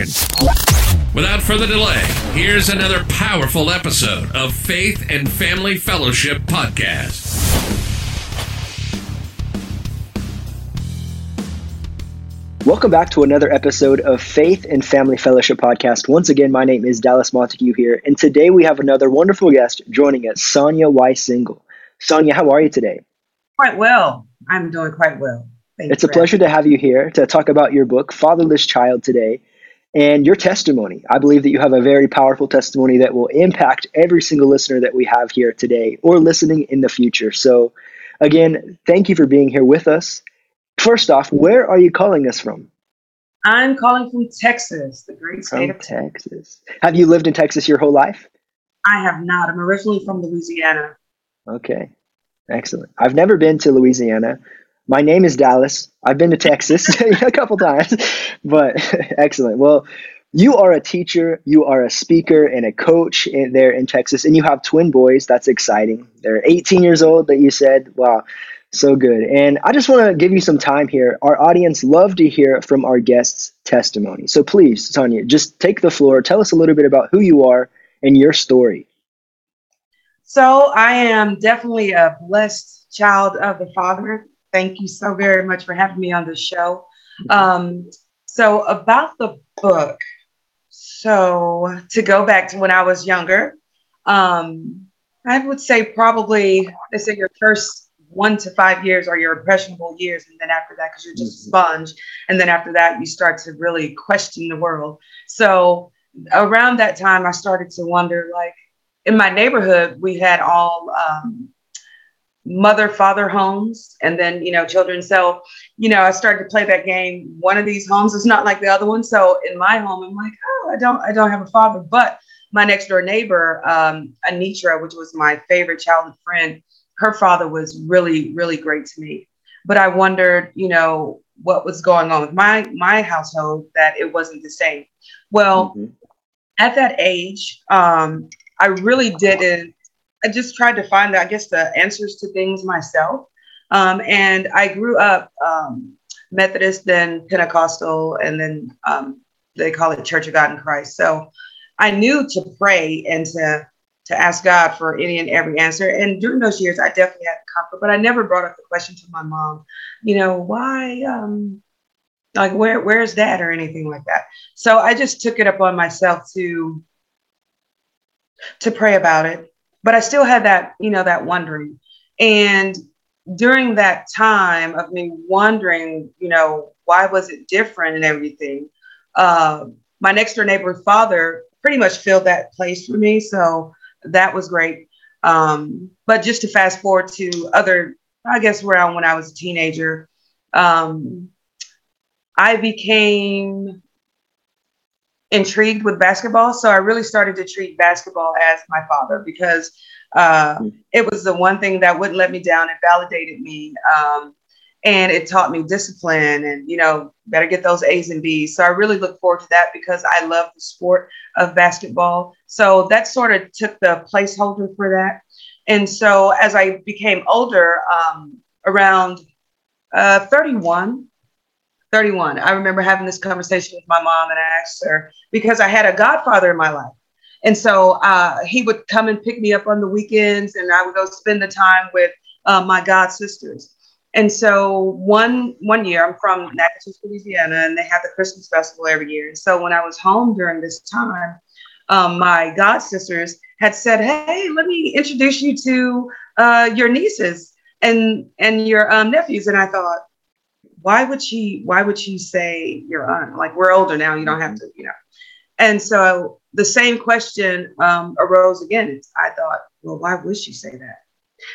Without further delay, here's another powerful episode of Faith and Family Fellowship Podcast. Welcome back to another episode of Faith and Family Fellowship Podcast. Once again, my name is Dallas Montague here, and today we have another wonderful guest joining us, Sonia Y. Single. Sonia, how are you today? Quite well. I'm doing quite well. Thank it's a pleasure to have you here to talk about your book, Fatherless Child, today and your testimony. I believe that you have a very powerful testimony that will impact every single listener that we have here today or listening in the future. So, again, thank you for being here with us. First off, where are you calling us from? I'm calling from Texas, the great state from of Texas. Have you lived in Texas your whole life? I have not. I'm originally from Louisiana. Okay, excellent. I've never been to Louisiana. My name is Dallas. I've been to Texas a couple times, but excellent. Well, you are a teacher, you are a speaker and a coach in, there in Texas, and you have twin boys. That's exciting. They're 18 years old, that you said. Wow, so good. And I just want to give you some time here. Our audience love to hear from our guests' testimony. So please, Sonia, just take the floor. Tell us a little bit about who you are and your story. So I am definitely a blessed child of the Father. Thank you so very much for having me on the show. Um, so, about the book, so to go back to when I was younger, um, I would say probably they say your first one to five years are your impressionable years, and then after that, because you're just a sponge, and then after that, you start to really question the world. So around that time, I started to wonder, like in my neighborhood, we had all um, mother father homes and then you know children. So you know i started to play that game. One of these homes is not like the other one. So in my home i'm like oh i don't i don't have a father. But my next door neighbor um, anitra which was my favorite childhood friend her father was really really great to me. But i wondered you know what was going on with my my household that it wasn't the same. Well mm-hmm. at that age um, i really didn't I just tried to find, I guess, the answers to things myself. Um, and I grew up um, Methodist, then Pentecostal, and then um, they call it Church of God in Christ. So I knew to pray and to to ask God for any and every answer. And during those years, I definitely had comfort, but I never brought up the question to my mom. You know, why? Um, like where where's that or anything like that. So I just took it upon myself to to pray about it but I still had that, you know, that wondering. And during that time of me wondering, you know, why was it different and everything, uh, my next door neighbor's father pretty much filled that place for me. So that was great. Um, but just to fast forward to other, I guess around when I was a teenager, um, I became intrigued with basketball. So I really started to treat basketball as my father because uh, hmm. it was the one thing that wouldn't let me down. It validated me. Um, and it taught me discipline and, you know, better get those A's and B's. So I really look forward to that because I love the sport of basketball. So that sort of took the placeholder for that. And so as I became older, um, around uh, 31, 31. I remember having this conversation with my mom and I asked her because I had a godfather in my life. And so uh, he would come and pick me up on the weekends and I would go spend the time with uh, my god sisters. And so one one year, I'm from Natchitoches, Louisiana, and they have the Christmas festival every year. And so when I was home during this time, um, my god sisters had said, "Hey, let me introduce you to uh, your nieces and and your um, nephews." And I thought, why would she why would she say your aunt like we're older now you don't have to you know and so the same question um, arose again. I thought, well, why would she say that?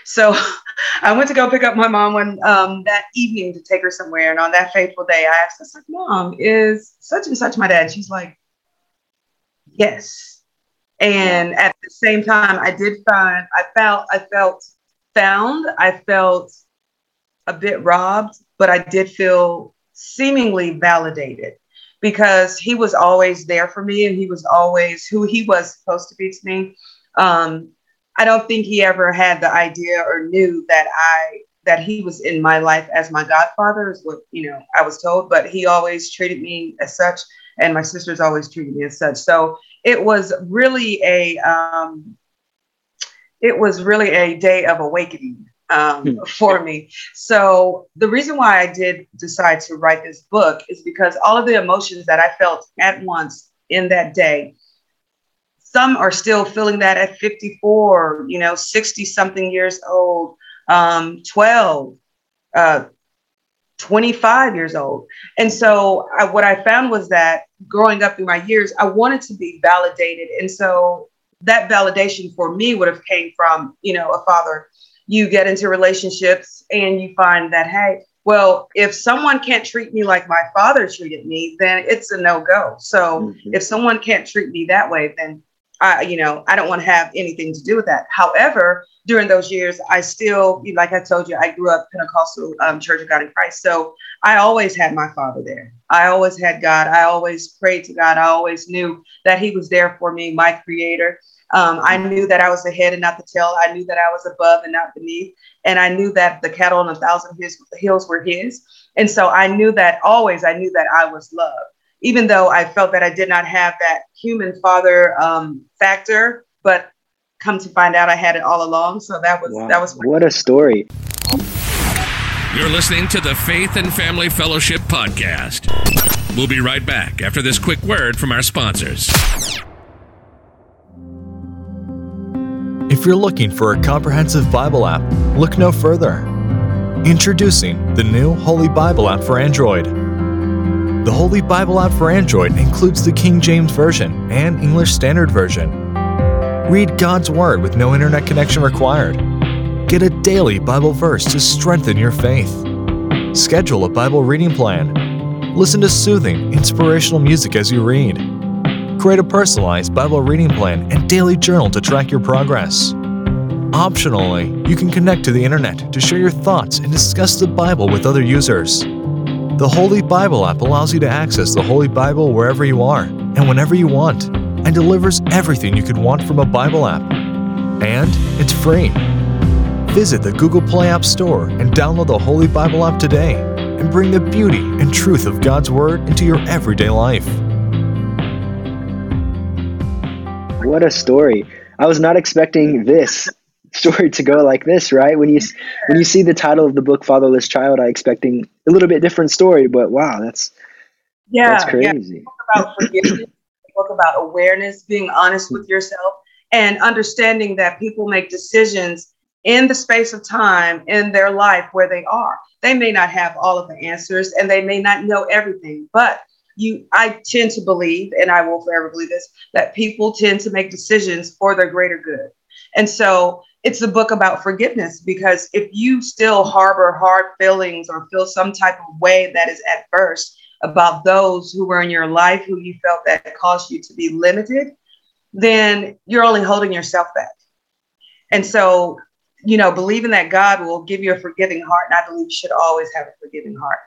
So I went to go pick up my mom um, that evening to take her somewhere. And on that fateful day, I asked, I said, Mom, is such and such my dad? She's like, Yes. And at the same time, I did find, I felt, I felt found, I felt a bit robbed, but I did feel seemingly validated because he was always there for me and he was always who he was supposed to be to me. Um, I don't think he ever had the idea or knew that I that he was in my life as my godfather is what you know I was told, but he always treated me as such, and my sisters always treated me as such. So it was really a um, it was really a day of awakening um, hmm. for me. So the reason why I did decide to write this book is because all of the emotions that I felt at once in that day some are still feeling that at 54, you know, 60 something years old, um, 12, uh, 25 years old. And so I, what I found was that growing up through my years, I wanted to be validated. And so that validation for me would have came from, you know, a father. You get into relationships and you find that, hey, well, if someone can't treat me like my father treated me, then it's a no go. So mm-hmm. if someone can't treat me that way, then I, you know, I don't want to have anything to do with that. However, during those years, I still, like I told you, I grew up Pentecostal um, Church of God in Christ. So I always had my father there. I always had God. I always prayed to God. I always knew that He was there for me, my creator. Um, I knew that I was the head and not the tail. I knew that I was above and not beneath. And I knew that the cattle on a thousand hills were His. And so I knew that always, I knew that I was loved even though I felt that I did not have that human father um, factor, but come to find out I had it all along. So that was wow. that was what a story. You're listening to the Faith and Family Fellowship podcast. We'll be right back after this quick word from our sponsors. If you're looking for a comprehensive Bible app, look no further. Introducing the new Holy Bible app for Android. The Holy Bible app for Android includes the King James Version and English Standard Version. Read God's Word with no internet connection required. Get a daily Bible verse to strengthen your faith. Schedule a Bible reading plan. Listen to soothing, inspirational music as you read. Create a personalized Bible reading plan and daily journal to track your progress. Optionally, you can connect to the internet to share your thoughts and discuss the Bible with other users. The Holy Bible app allows you to access the Holy Bible wherever you are and whenever you want, and delivers everything you could want from a Bible app. And it's free. Visit the Google Play App Store and download the Holy Bible app today and bring the beauty and truth of God's Word into your everyday life. What a story. I was not expecting this story to go like this, right? When you when you see the title of the book "Fatherless Child," I expecting a little bit different story, but wow, that's yeah, that's crazy. Yeah. Talk about forgiveness, talk about awareness, being honest with yourself, and understanding that people make decisions in the space of time in their life where they are. They may not have all of the answers, and they may not know everything, but you i tend to believe and i will forever believe this that people tend to make decisions for their greater good and so it's a book about forgiveness because if you still harbor hard feelings or feel some type of way that is adverse about those who were in your life who you felt that caused you to be limited, then you're only holding yourself back. And so, you know, believing that God will give you a forgiving heart, and I believe you should always have a forgiving heart.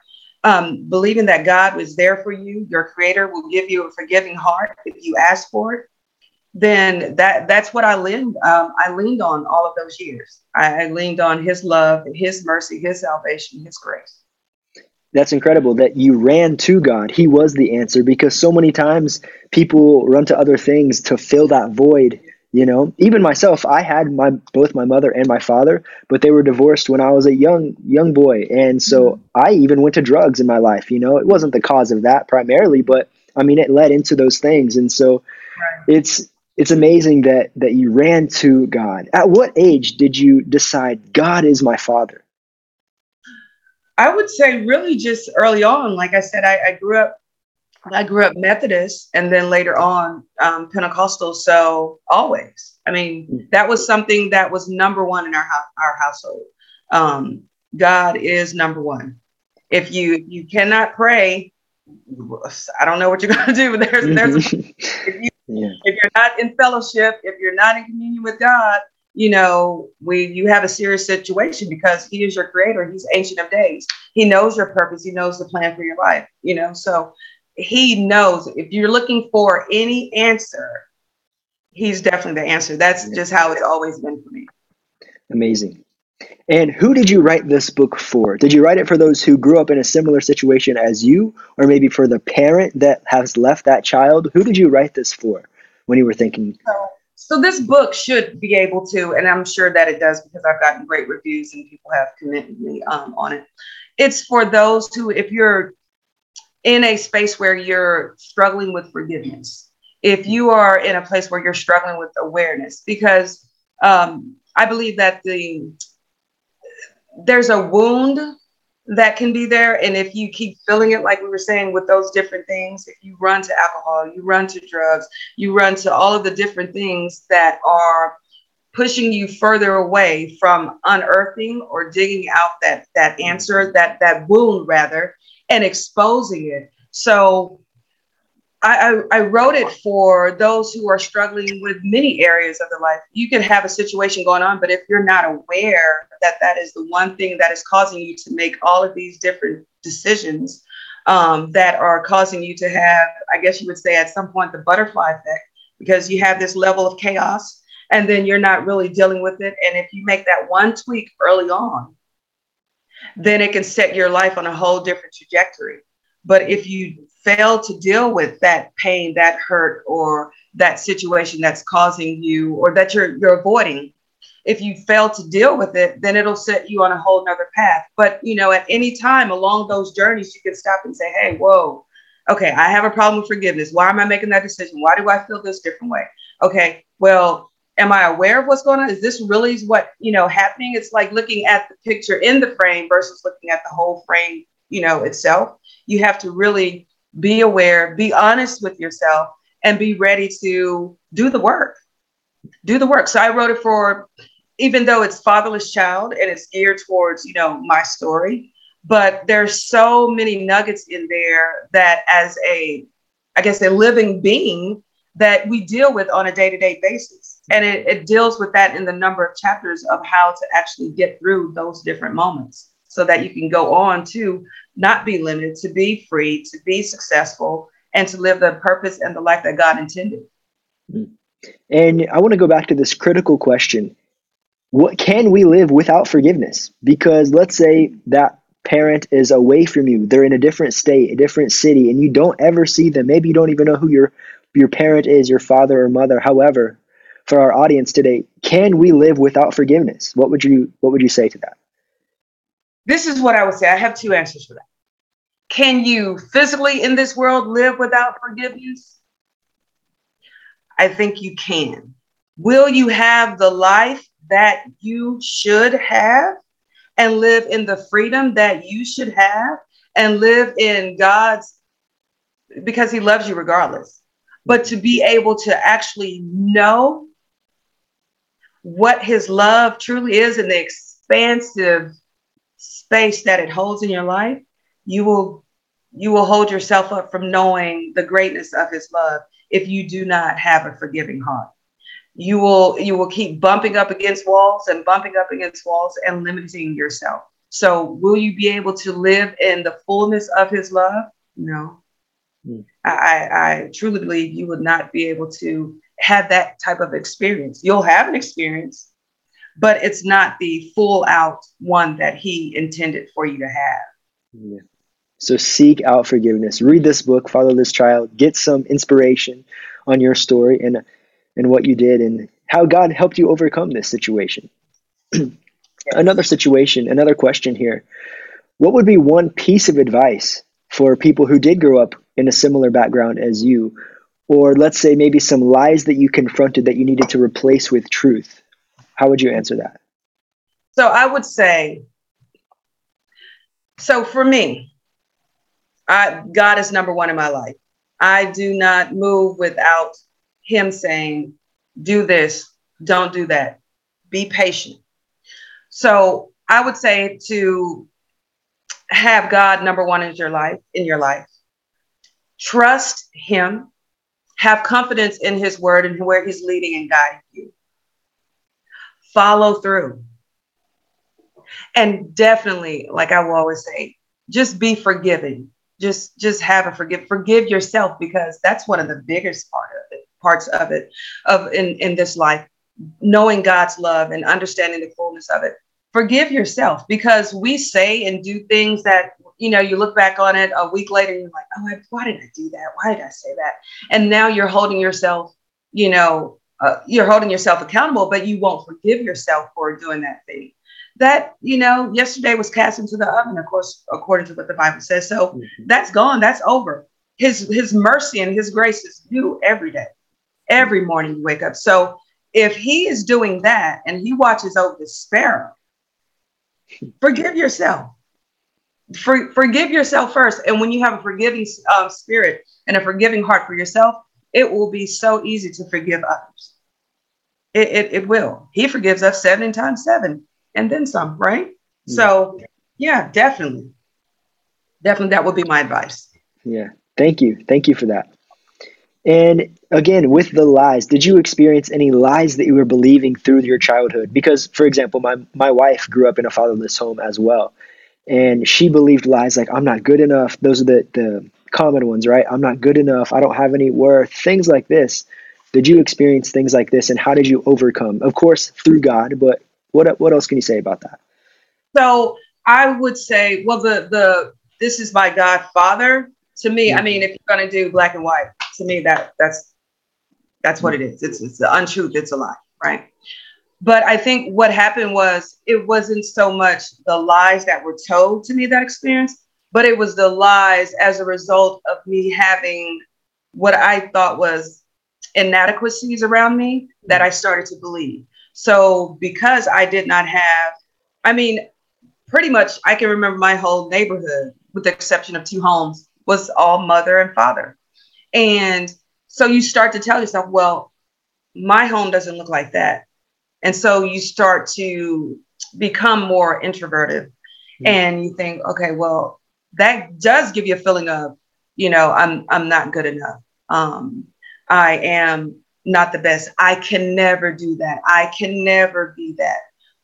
Um, believing that God was there for you, your creator will give you a forgiving heart if you ask for it then that that's what I leaned um, I leaned on all of those years. I, I leaned on His love, His mercy, His salvation, His grace. That's incredible that you ran to God. He was the answer because so many times people run to other things to fill that void. You know, even myself, I had my both my mother and my father, but they were divorced when I was a young young boy, and so mm-hmm. I even went to drugs in my life. You know, it wasn't the cause of that primarily, but I mean, it led into those things, and so right. it's it's amazing that that you ran to God. At what age did you decide God is my father? I would say really just early on. Like I said, I, I grew up I grew up Methodist and then later on um, Pentecostal. So always, I mean, that was something that was number one in our our household. Um, God is number one. If you you cannot pray, I don't know what you're going to do. But there's there's if, you, yeah. if you're not in fellowship, if you're not in communion with God, you know, we you have a serious situation because He is your Creator. He's Ancient of Days. He knows your purpose. He knows the plan for your life. You know, so he knows if you're looking for any answer, he's definitely the answer. That's just how it's always been for me. Amazing. And who did you write this book for? Did you write it for those who grew up in a similar situation as you, or maybe for the parent that has left that child? Who did you write this for when you were thinking? So, so this book should be able to, and I'm sure that it does because I've gotten great reviews and people have commended me um, on it. It's for those who, if you're in a space where you're struggling with forgiveness, if you are in a place where you're struggling with awareness, because um, I believe that the there's a wound that can be there, and if you keep filling it, like we were saying, with those different things, if you run to alcohol, you run to drugs, you run to all of the different things that are pushing you further away from unearthing or digging out that that answer that that wound rather and exposing it. So I, I, I, wrote it for those who are struggling with many areas of their life. You can have a situation going on, but if you're not aware that that is the one thing that is causing you to make all of these different decisions um, that are causing you to have, I guess you would say at some point, the butterfly effect, because you have this level of chaos and then you're not really dealing with it. And if you make that one tweak early on, then it can set your life on a whole different trajectory. But if you fail to deal with that pain, that hurt, or that situation that's causing you or that you're you're avoiding, if you fail to deal with it, then it'll set you on a whole nother path. But you know, at any time along those journeys, you can stop and say, hey, whoa, okay, I have a problem with forgiveness. Why am I making that decision? Why do I feel this different way? Okay, well, am I aware of what's going on? Is this really what, you know, happening? It's like looking at the picture in the frame versus looking at the whole frame, you know, itself. You have to really be aware, be honest with yourself, and be ready to do the work. Do the work. So I wrote it for, even though it's fatherless child and it's geared towards, you know, my story, but there's so many nuggets in there that as a, I guess, a living being that we deal with on a day-to-day basis and it, it deals with that in the number of chapters of how to actually get through those different moments so that you can go on to not be limited, to be free, to be successful, and to live the purpose and the life that God intended. Mm. And I want to go back to this critical question. What can we live without forgiveness? Because let's say that parent is away from you. They're in a different state, a different city, and you don't ever see them. Maybe you don't even know who your your parent is, your father or mother, however for our audience today can we live without forgiveness? What would you what would you say to that? This is what i would say. I have two answers for that. Can you physically in this world live without forgiveness? I think you can. Will you have the life that you should have and live in the freedom that you should have and live in god's because he loves you regardless but to be able to actually know what his love truly is and the expansive space that it holds in your life, you will you will hold yourself up from knowing the greatness of his love if you do not have a forgiving heart. You will you will keep bumping up against walls and bumping up against walls and limiting yourself. So will you be able to live in the fullness of his love? No. Mm. I, I truly believe you would not be able to have that type of experience. You'll have an experience, but it's not the full out one that he intended for you to have. Yeah. So seek out forgiveness. Read this book, Fatherless Child, get some inspiration on your story and and what you did and how God helped you overcome this situation. another situation, another question here. What would be one piece of advice for people who did grow up in a similar background as you or let's say maybe some lies that you confronted that you needed to replace with truth how would you answer that so i would say so for me I, god is number one in my life I do not move without him saying, do this, don't do that. Be patient. So I would say to have God number one in your life, in your life. Trust him, have confidence in his word and where he's leading and guiding you. Follow through. And definitely, like I will always say, just be forgiving. Just just have a forgive forgive yourself because that's one of the biggest part of it, parts of it, of in, in this life, knowing God's love and understanding the fullness of it forgive yourself because we say and do things that you know you look back on it a week later and you're like oh why did i do that? Why did i say that? And now you're holding yourself you know uh, you're holding yourself accountable but you won't forgive yourself for doing that thing. That you know yesterday was cast into the oven of course according to what the bible says. So mm-hmm. that's gone. That's over. His his mercy and his grace is new every day. Every morning you wake up. So if he is doing that and he watches over the sparrow forgive yourself. For, forgive yourself first. And when you have a forgiving uh, spirit and a forgiving heart for yourself, it will be so easy to forgive others. It, it, it will. He forgives us seven times seven and then some, right? Yeah. So, yeah, definitely. Definitely, that would be my advice. Yeah. Thank you. Thank you for that. And again, with the lies, did you experience any lies that you were believing through your childhood? Because, for example, my, my wife grew up in a fatherless home as well. And she believed lies like, I'm not good enough. Those are the, the common ones, right? I'm not good enough. I don't have any worth. Things like this. Did you experience things like this? And how did you overcome? Of course, through God, but what, what else can you say about that? So I would say, well, the, the, this is my God Father. To me. I mean, if you're going to do black and white, to me that that's that's what it is. It's it's the untruth. It's a lie, right? But I think what happened was it wasn't so much the lies that were told to me that experience, but it was the lies as a result of me having what I thought was inadequacies around me that I started to believe. So because I did not have, I mean, pretty much I can remember my whole neighborhood, with the exception of two homes, was all mother and father. And so you start to tell yourself, well, my home doesn't look like that. And so you start to become more introverted mm-hmm. and you think, okay, well, that does give you a feeling of, you know, I'm I'm not good enough. Um, I am not the best. I can never do that. I can never be that.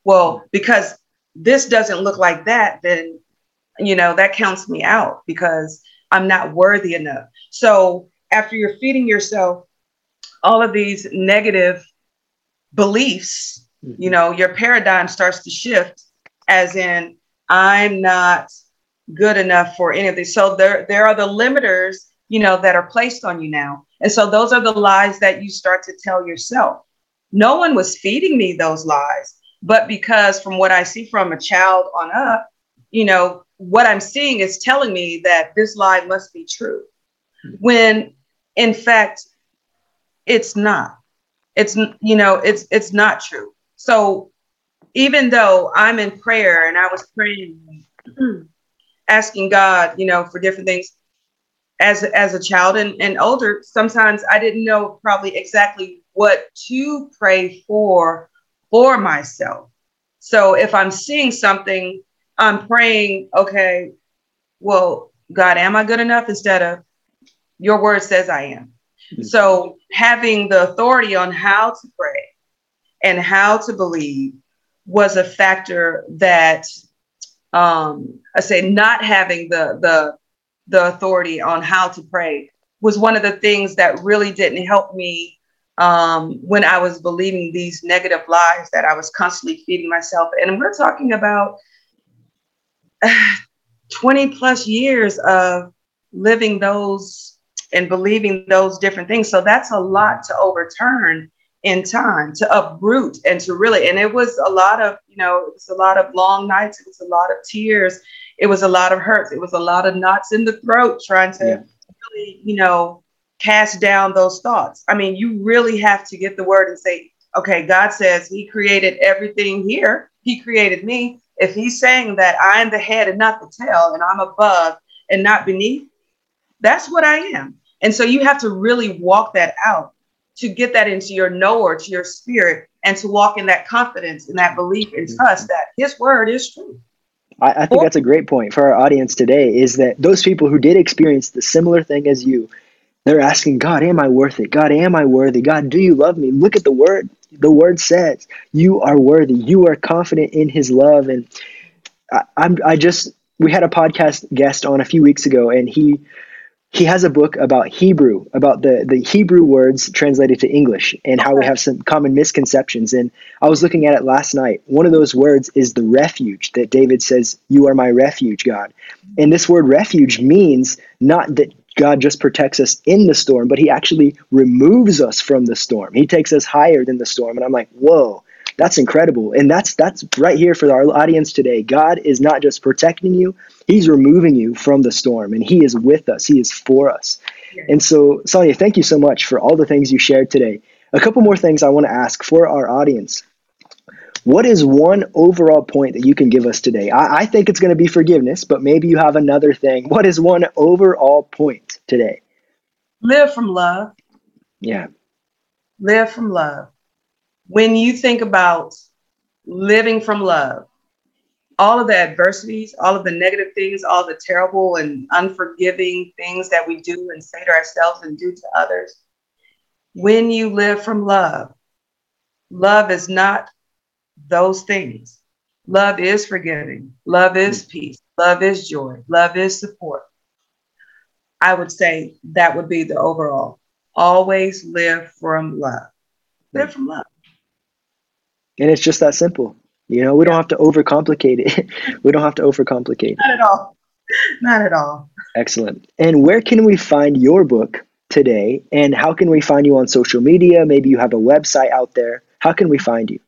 Well, because this doesn't look like that, then you know that counts me out because I'm not worthy enough. So after you're feeding yourself all of these negative beliefs, mm-hmm. you know, your paradigm starts to shift as in, I'm not good enough for any of these. So there, there are the limiters, you know, that are placed on you now. And so those are the lies that you start to tell yourself. No one was feeding me those lies, but because from what I see from a child on up, you know, what I'm seeing is telling me that this lie must be true. Mm-hmm. When in fact it's not it's you know it's it's not true so even though i'm in prayer and i was praying asking god you know for different things as as a child and, and older sometimes i didn't know probably exactly what to pray for for myself so if i'm seeing something i'm praying okay well god am i good enough instead of your word says I am. Mm-hmm. So having the authority on how to pray and how to believe was a factor that um, I say not having the the the authority on how to pray was one of the things that really didn't help me um, when I was believing these negative lies that I was constantly feeding myself. And we're talking about 20 plus years of living those and believing those different things. So that's a lot to overturn in time, to uproot and to really, and it was a lot of, you know, it was a lot of long nights, it was a lot of tears, it was a lot of hurts, it was a lot of knots in the throat trying to yeah. really, you know, cast down those thoughts. I mean, you really have to get the word and say, okay, God says He created everything here, He created me. If He's saying that I'm the head and not the tail, and I'm above and not beneath, that's what I am. And so you have to really walk that out to get that into your knower, to your spirit, and to walk in that confidence and that belief and mm-hmm. trust that his word is true. I, I think that's a great point for our audience today is that those people who did experience the similar thing as you, they're asking, God, am I worth it? God, am I worthy? God, do you love me? Look at the word. The word says you are worthy. You are confident in his love. And I, I'm, I just, we had a podcast guest on a few weeks ago and he he has a book about Hebrew, about the, the Hebrew words translated to English and how we have some common misconceptions. And I was looking at it last night. One of those words is the refuge that David says, You are my refuge, God. And this word refuge means not that God just protects us in the storm, but he actually removes us from the storm. He takes us higher than the storm. And I'm like, whoa, that's incredible. And that's that's right here for our audience today. God is not just protecting you, he's removing you from the storm and he is with us. He is for us. And so, Sonia, thank you so much for all the things you shared today. A couple more things I want to ask for our audience. What is one overall point that you can give us today? I, I think it's going to be forgiveness, but maybe you have another thing. What is one overall point today? Live from love. Yeah. Live from love when you think about living from love, all of the adversities, all of the negative things, all the terrible and unforgiving things that we do and say to ourselves and do to others, when you live from love, love is not those things. Love is forgiving, love is mm. peace, love is joy, love is support. I would say that would be the overall. Always live from love. Live mm. from love. And it's just that simple. You know, we don't have to overcomplicate it. we don't have to overcomplicate it. Not at all. Not at all. Excellent. And where can we find your book today? And how can we find you on social media? Maybe you have a website out there. How can we find you?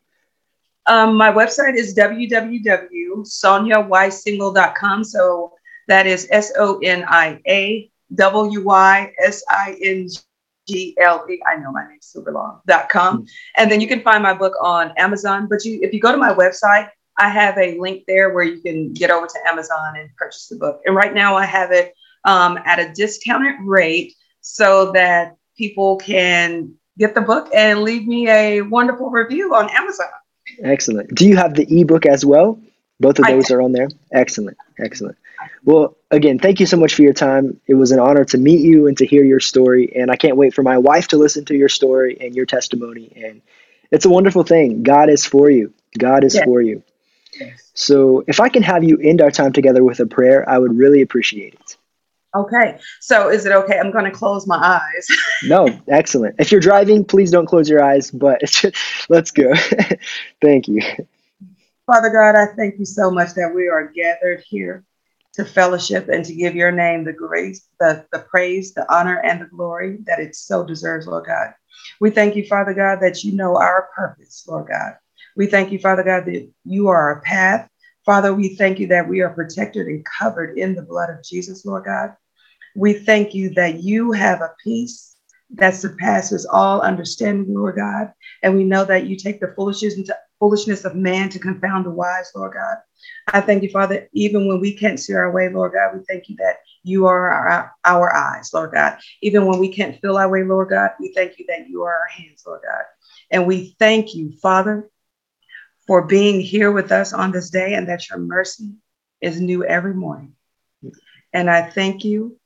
Um, my website is www.soniawysingle.com. So that is S O N I A W Y S I N G L E. I know my name's super long. dot com, mm-hmm. and then you can find my book on Amazon. But you, if you go to my website, I have a link there where you can get over to Amazon and purchase the book. And right now, I have it um, at a discounted rate so that people can get the book and leave me a wonderful review on Amazon. Excellent. Do you have the ebook as well? Both of those are on there. Excellent. Excellent. Well, again, thank you so much for your time. It was an honor to meet you and to hear your story. And I can't wait for my wife to listen to your story and your testimony. And it's a wonderful thing. God is for you. God is for you. Yes. So if I can have you end our time together with a prayer, I would really appreciate it. Okay. So is it okay? I'm going to close my eyes. no, excellent. If you're driving, please don't close your eyes, but let's go. thank you. Father God, I thank you so much that we are gathered here to fellowship and to give your name the grace, the, the praise, the honor, and the glory that it so deserves, Lord God. We thank you, Father God, that you know our purpose, Lord God. We thank you, Father God, that you are our path. Father, we thank you that we are protected and covered in the blood of Jesus, Lord God. We thank you that you have a peace that surpasses all understanding, Lord God. And we know that you take the foolishness, foolishness of man to confound the wise, Lord God. I thank you, Father, even when we can't see our way, Lord God, we thank you that you are our, our eyes, Lord God. Even when we can't feel our way, Lord God, we thank you that you are our hands, Lord God. And we thank you, Father, for being here with us on this day and that your mercy is new every morning. And I thank you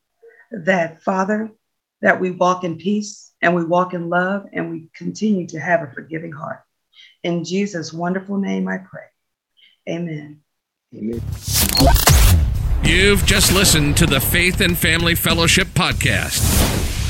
that, Father, that we walk in peace and we walk in love and we continue to have a forgiving heart. In Jesus' wonderful name, I pray. Amen. Amen. You've just listened to the Faith and Family Fellowship Podcast